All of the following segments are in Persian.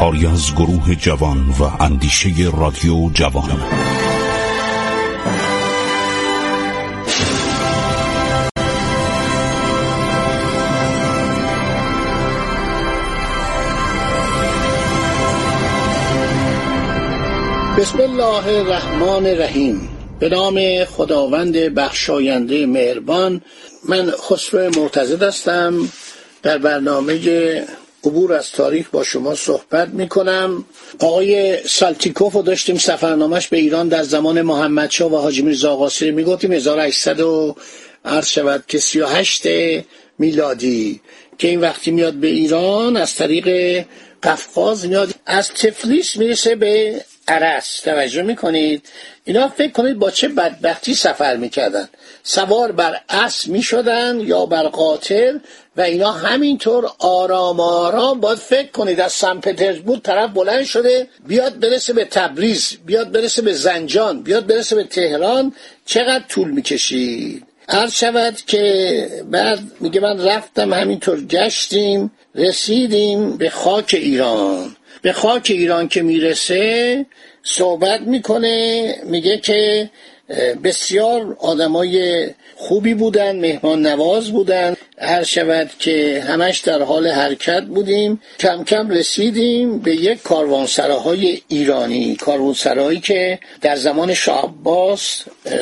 کاری از گروه جوان و اندیشه رادیو جوان. بسم الله الرحمن الرحیم. به نام خداوند بخشاینده مهربان من خسرو معتزد هستم. در برنامه عبور از تاریخ با شما صحبت می کنم آقای سالتیکوف رو داشتیم سفرنامش به ایران در زمان محمدشاه و حاجی میرزا قاسمی می گفتیم 1800 و عرض شود که 38 میلادی که این وقتی میاد به ایران از طریق قفقاز میاد. از تفلیس می‌رسه به عرس توجه می‌کنید؟ اینا فکر کنید با چه بدبختی سفر می‌کردن. سوار بر اسب می‌شدن یا بر قاطر و اینا همینطور آرام آرام باید فکر کنید. از سن پترزبورگ طرف بلند شده بیاد برسه به تبریز بیاد برسه به زنجان بیاد برسه به تهران چقدر طول می‌کشید؟ عرض شود که بعد میگه من رفتم همینطور گشتیم رسیدیم به خاک ایران. به خاک ایران که می‌رسه صحبت می‌کنه میگه که بسیار آدمای خوبی بودن مهمان نواز بودن. هر شود که همش در حال حرکت بودیم کم کم رسیدیم به یک کاروانسراهای ایرانی. کاروانسرایی که در زمان شاه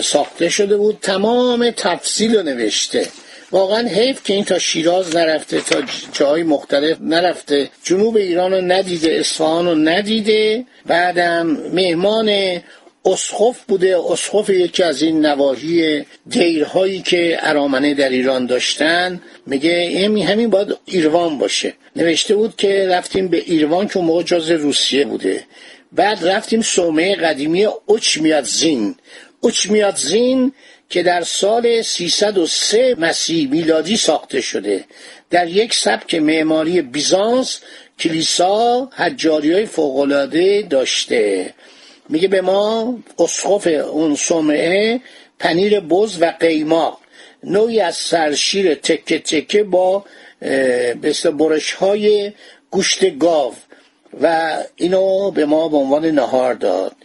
ساخته شده بود تمام تفصیل رو نوشته. واقعا حیف که این تا شیراز نرفته تا جای مختلف نرفته جنوب ایران رو ندیده اصفهان رو ندیده. بعدم مهمان اسخف بوده. اسخف یکی از این نواحی دیرهایی که ارامنه در ایران داشتن. میگه همین باید ایروان باشه. نوشته بود که رفتیم به ایروان که موقع روسیه بوده. بعد رفتیم سومه قدیمی اوچمیادزین. اوچمیادزین که در سال 303 مسیح میلادی ساخته شده. در یک سبک معماری بیزانس کلیسا حجاری های فوقلاده داشته. میگه به ما اسخف اون سومعه پنیر بز و قیماق. نوعی از سرشیر تکه تکه با برش های گوشت گاو. و اینو به ما به عنوان نهار داد.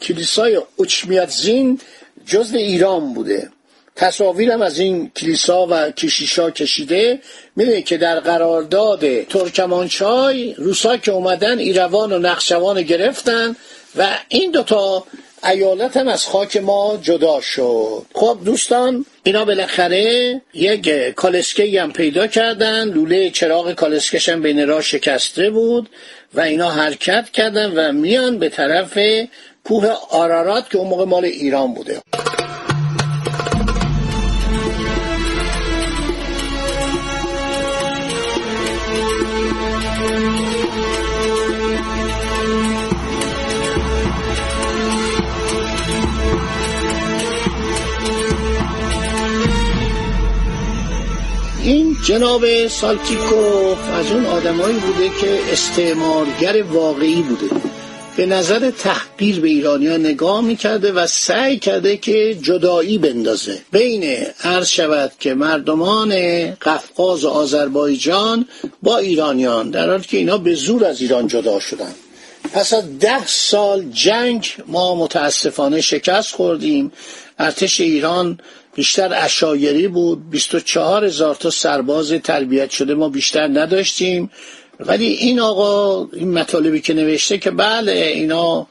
کلیسای اوچمیاتزین جزء ایران بوده. تصاویرم از این کلیسا و کشیشا کشیده. می‌دونی که در قرارداد ترکمانچای روسا که اومدن ایروان و نقشوان گرفتن و این دوتا ایالت هم از خاک ما جدا شد. خب دوستان اینا بالاخره یک کالسکه هم پیدا کردن. لوله چراغ کالسکش هم بین راه شکسته بود و اینا حرکت کردن و میان به طرف کوه آرارات که اون موقع مال ایران بوده. این جناب سالتیکو از اون آدمایی بوده که استعمارگر واقعی بوده. به نظر تحقیر به ایرانیا نگاه می‌کرده و سعی کرده که جدایی بندازه. بین عرض شود که مردمان قفقاز و آذربایجان با ایرانیان در حالی که اینا به زور از ایران جدا شدن. پس از ده سال جنگ ما متاسفانه شکست خوردیم. ارتش ایران بیشتر اشایری بود. 24 هزار تا سرباز تربیت شده ما بیشتر نداشتیم. ولی این آقا این مطالبی که نوشته که بله اینا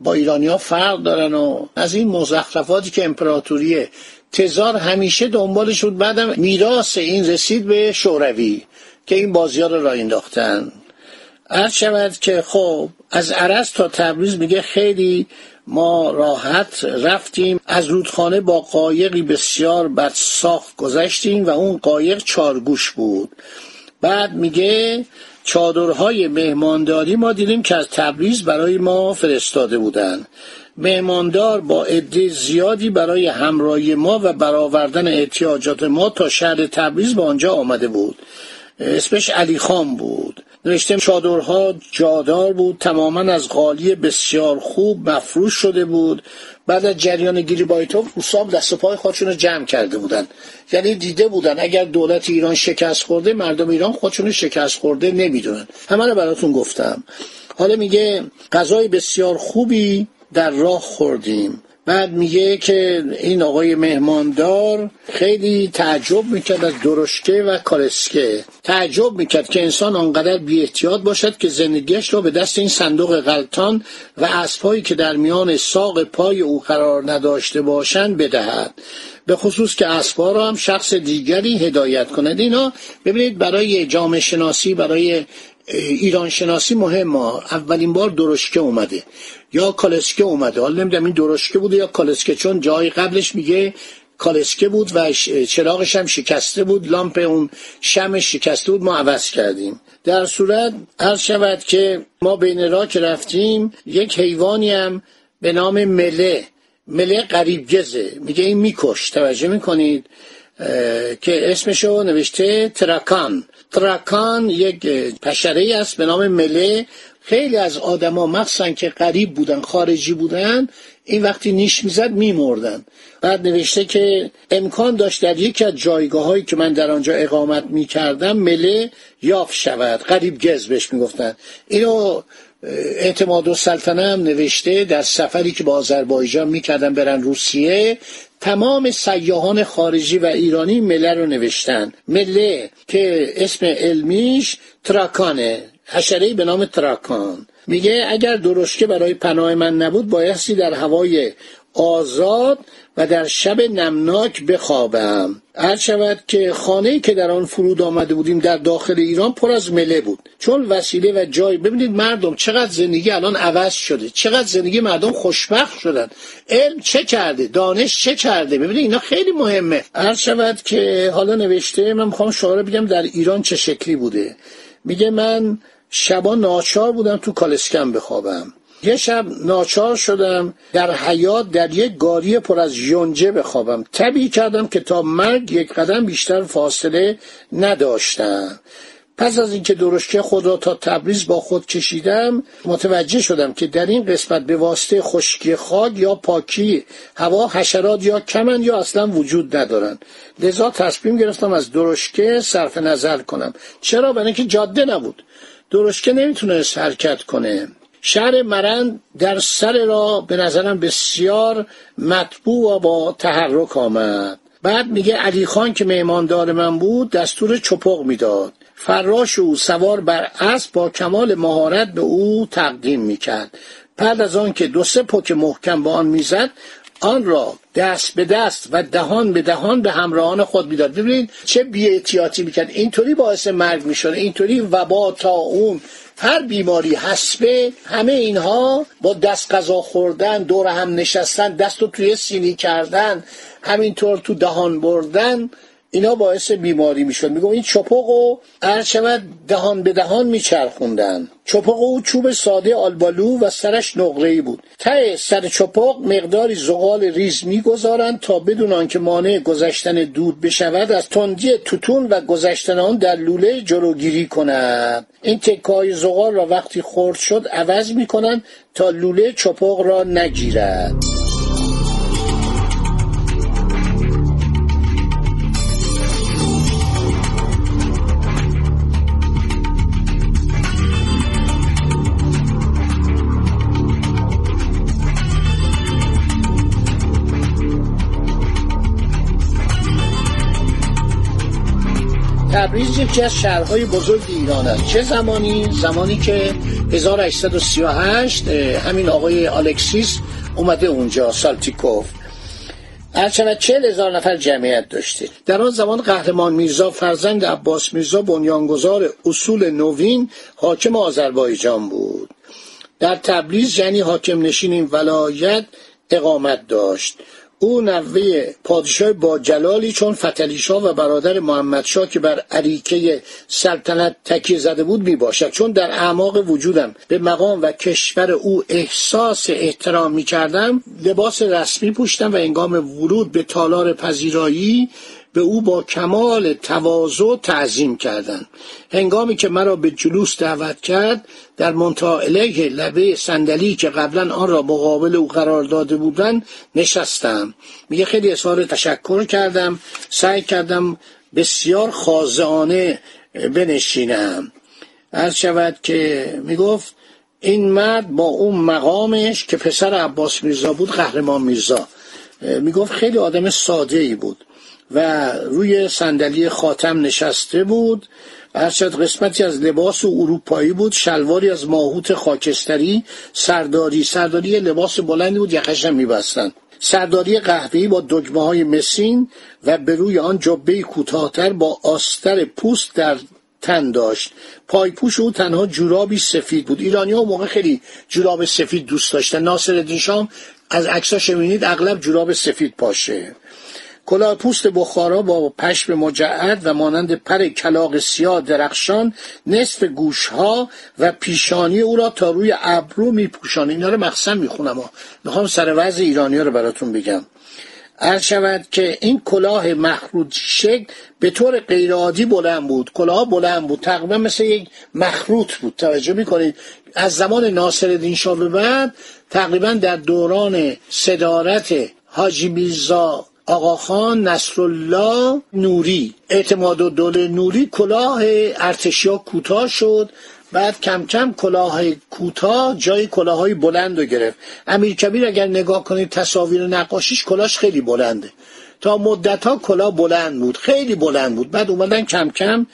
با ایرانیا فرق دارن و از این مزخرفاتی که امپراتوری تزار همیشه دنبالش بود بعدم میراث این رسید به شوروی که این بازی ها رو را انداختن. عرض شود که خب از عرض تا تبریز میگه خیلی ما راحت رفتیم. از رودخانه با قایقی بسیار بد ساخت گذشتیم و اون قایق چارگوش بود. بعد میگه چادرهای مهمانداری ما دیدیم که از تبریز برای ما فرستاده بودند. مهماندار با عده زیادی برای همراهی ما و برآوردن احتیاجات ما تا شهر تبریز به آنجا آمده بود. اسمش علی خان بود. نوشته چادرها جادار بود تماما از قالی بسیار خوب مفروش شده بود. بعد از جریان گیری بایتوف روسام دست پای خودشون رو جمع کرده بودن. یعنی دیده بودن اگر دولت ایران شکست خورده مردم ایران خودشون شکست خورده نمی‌دونن. همه رو براتون گفتم. حالا میگه غذای بسیار خوبی در راه خوردیم. بعد میگه که این آقای مهماندار خیلی تعجب می‌کرد از درشکه و کالسکه تعجب می‌کرد که انسان آنقدر بی احتیاط باشد که زندگیش را به دست این صندوق غلطان و اسبهایی که در میان ساق پای او قرار نداشته باشند بدهد. به خصوص که اسبها را هم شخص دیگری هدایت کند. اینا ببینید برای جامعه شناسی برای ایران شناسی مهم اولین بار درشکه اومده. یا کالسکه اومده. حالا نمی‌دونم این درشکه بوده یا کالسکه چون جای قبلش میگه کالسکه بود و چراغش هم شکسته بود. لامپ اون شم شکسته بود. ما عوض کردیم. در صورت عرض شود که ما بین را که رفتیم یک حیوانی هم به نام مله. مله قریب گزه میگه این میکش توجه می‌کنید؟ که اسمشو نوشته ترکان ترکان یک پشره است به نام مله خیلی از آدما مخصوصا که قریب بودن خارجی بودن این وقتی نیش می‌زد میمردن. بعد نوشته که امکان داشت در یکی از جایگاه هایی که من در آنجا اقامت می‌کردم مله یافت شود. قریب گز بهش می‌گفتن. اینو اعتماد و سلطنه هم نوشته در سفری که با آذربایجان می‌کردن برن روسیه. تمام سیاهان خارجی و ایرانی مله رو نوشتن. مله که اسم علمیش تراکانه. حشره به نام تراکان. میگه اگر درشکه برای پناه من نبود بایستی در هوای آزاد و در شب نمناک بخوابم. هر شود که خانه که در آن فرود آمده بودیم در داخل ایران پر از مله بود. چون وسیله و جای ببینید مردم چقدر زندگی الان عوض شده. چقدر زندگی مردم خوشبخت شدن. علم چه کرده؟ دانش چه کرده؟ ببینید اینا خیلی مهمه. هر شود که حالا نوشته من می‌خوام شعاره بگم در ایران چه شکلی بوده. میگه من شبا ناچار بودم تو کالسکم بخوابم. یه شب ناچار شدم در حیات در یک گاری پر از یونجه بخوابم. طبیعی کردم که تا مرگ یک قدم بیشتر فاصله نداشتم. پس از اینکه درشکه خود را تا تبریز با خود کشیدم متوجه شدم که در این قسمت به واسطه خشکی خاک یا پاکی هوا حشرات یا کمن یا اصلا وجود ندارند. لذا تصمیم گرفتم از درشکه صرف نظر کنم. چرا؟ برای اینکه جاده نبود. درشکه نمی‌تونست حرکت کنه. شهر مرند در سر را به نظرم بسیار مطبوع و با تحرک آمد. بعد میگه علی خان که مهماندار من بود دستور چپق می‌داد. فراش او سوار بر اسب با کمال مهارت به او تقدیم می‌کرد. بعد از آن که دو سه پک محکم با آن می‌زد آن را دست به دست و دهان به دهان به همراهان خود می‌داد. ببینید چه بیاحتیاطی می‌کرد. اینطوری باعث مرگ می‌شد. اینطوری وبا تا اون هر بیماری حسبه همه اینها با دست غذا خوردن دور هم نشستن دست رو توی سینی کردن همینطور تو دهان بردن اینا باعث بیماری می‌شد. میگم این چپق و شود دهان به دهان میچرخوندن. چپق او چوب ساده آلبالو و سرش نقره بود. ته سر چپق مقداری زغال ریز می‌گذارند تا بدون آنکه مانع گذشتن دود بشود از تندی توتون و گذشتن آن در لوله جلوگیری کنند. این تکه های زغال را وقتی خرد شد عوض می‌کنند تا لوله چپق را نگیرد. تبریز یکی از شهرهای بزرگ ایران است. چه زمانی؟ زمانی که 1838 همین آقای الکسیس اومده اونجا سالتیکوف. هرچند چهل هزار نفر جمعیت داشته در آن زمان قهرمان میرزا فرزند عباس میرزا بنیانگذار اصول نوین حاکم آذربایجان بود. در تبریز یعنی حاکم نشین این ولایت اقامت داشت. او نوه پادشاه با جلالی چون فتلیشا و برادر محمدشاه که بر عریکه سلطنت تکیه زده بود می باشد چون در اعماق وجودم به مقام و کشور او احساس احترام می کردم لباس رسمی پوشتم و انگام ورود به تالار پذیرایی به او با کمال تواضع تعظیم کردند. هنگامی که مرا به جلوس دعوت کرد در منتها لبه صندلی که قبلا آن را مقابل او قرار داده بودند نشستم. میگه خیلی اظهار تشکر کردم. سعی کردم بسیار خاضعانه بنشینم. هر شود که می‌گفت این مرد با اون مقامش که پسر عباس میرزا بود قهرمان میرزا. می‌گفت خیلی آدم ساده ای بود. و روی صندلی خاتم نشسته بود. هرچند قسمتی از لباس و اروپایی بود شلواری از ماهوت خاکستری سرداری. سرداری لباس بلندی بود یخش هم میبستن. سرداری قهوه‌ای با دگمه های مسین و به روی آن جبه کوتاهتر با آستر پوست در تن داشت. پایپوش او تنها جورابی سفید بود. ایرانی ها موقع خیلی جوراب سفید دوست داشتن. ناصر شام از عکساش می‌بینید اغلب جوراب سفید پاشه کلاه پوست بخارا با پشم مجعد و مانند پر کلاق سیاه درخشان نصف گوشها و پیشانی او را تا روی ابرو میپوشان. اینا رو مقسم می‌خونم. می‌خوام سر وضع ایرانی ها رو براتون بگم. عرض شود که این کلاه مخروط شکل به طور غیرعادی بلند بود. کلاه بلند بود. تقریبا مثل یک مخروط بود. توجه می‌کنید؟ از زمان ناصر شاه به بعد تقریبا در دوران صدارت حاجی میرزا آقاخان نصرالله نوری. اعتماد و دوله نوری کلاه ارتشیا کوتاه شد. بعد کم کم کلاه کوتاه جای کلاهای بلند رو گرفت. امیر کبیر اگر نگاه کنید تصاویر نقاشیش کلاش خیلی بلنده. تا مدت ها کلاه بلند بود خیلی بلند بود. بعد اومدن کم کم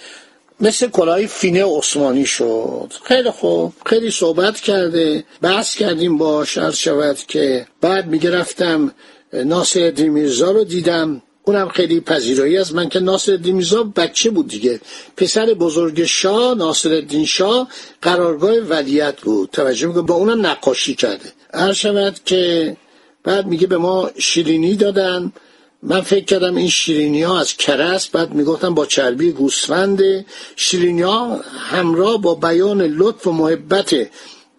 مثل کلاه فینه عثمانی شد. خیلی خوب. خیلی صحبت کرده. بحث کردیم با عرض شود که بعد میگه رفتم ناصر میرزا رو دیدم. اونم خیلی پذیرایی از من که ناصر میرزا بچه بود دیگه. پسر بزرگ شاه ناصر الدین شاه قرارگاه ولیت بود. توجه میگه با اونم نقاشی کرده. هر شود که بعد میگه به ما شیرینی دادن. من فکر کردم این شیرینی ها از کرست بعد می‌گفتم با چربی گوسفند. شیرینی ها همراه با بیان لطف و محبت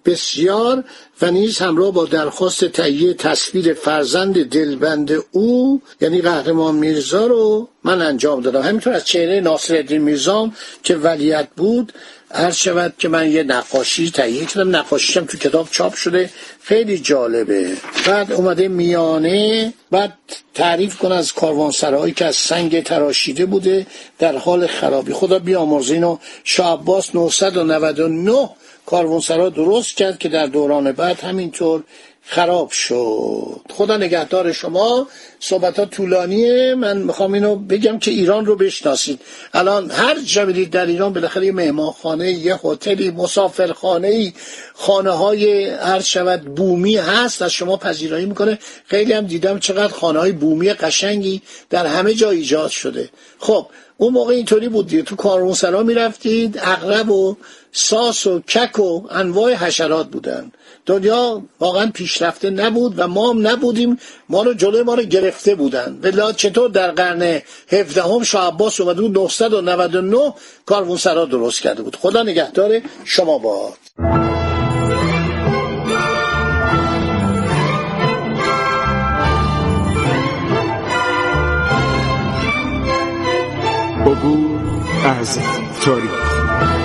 بسیار و نیز همراه با درخواست تهیه تصویر فرزند دلبند او یعنی قهرمان میرزا رو من انجام دادم. همینطور از چهره ناصر میرزا که ولیت بود هر شود که من یه نقاشی تهیه کردم. نقاشیشم تو کتاب چاپ شده. خیلی جالبه. بعد اومده میانه. بعد تعریف کن از کاروانسرایی که از سنگ تراشیده بوده در حال خرابی. خدا بیامرزه اینو. شاه عباس 999 کاروانسرا درست کرد که در دوران بعد همینطور خراب شد. خدا نگهدار شما. صحبت ها طولانیه. من می‌خوام اینو بگم که ایران رو بشناسید. الان هر جا برید در ایران بالاخره یه مهمانخانه یه هتلی مسافرخانه خانه های هر شود بومی هست از شما پذیرایی می‌کنه. خیلی هم دیدم چقدر خانه های بومی قشنگی در همه جا ایجاد شده. خب اون موقع اینطوری بود دیگه. تو کاروانسرا می‌رفتید اغرب و ساس و کک و انواع حشرات بودن. دنیا واقعا پیشرفته نبود و ما هم نبودیم. ما رو جلوی ما رو گرفته بودن. بلا چطور در قرن 17 هم شاه عباس اومده بود 999 کاروانسرا درست کرده بود. خدا نگهدار شما باد. عبور از تاریخ.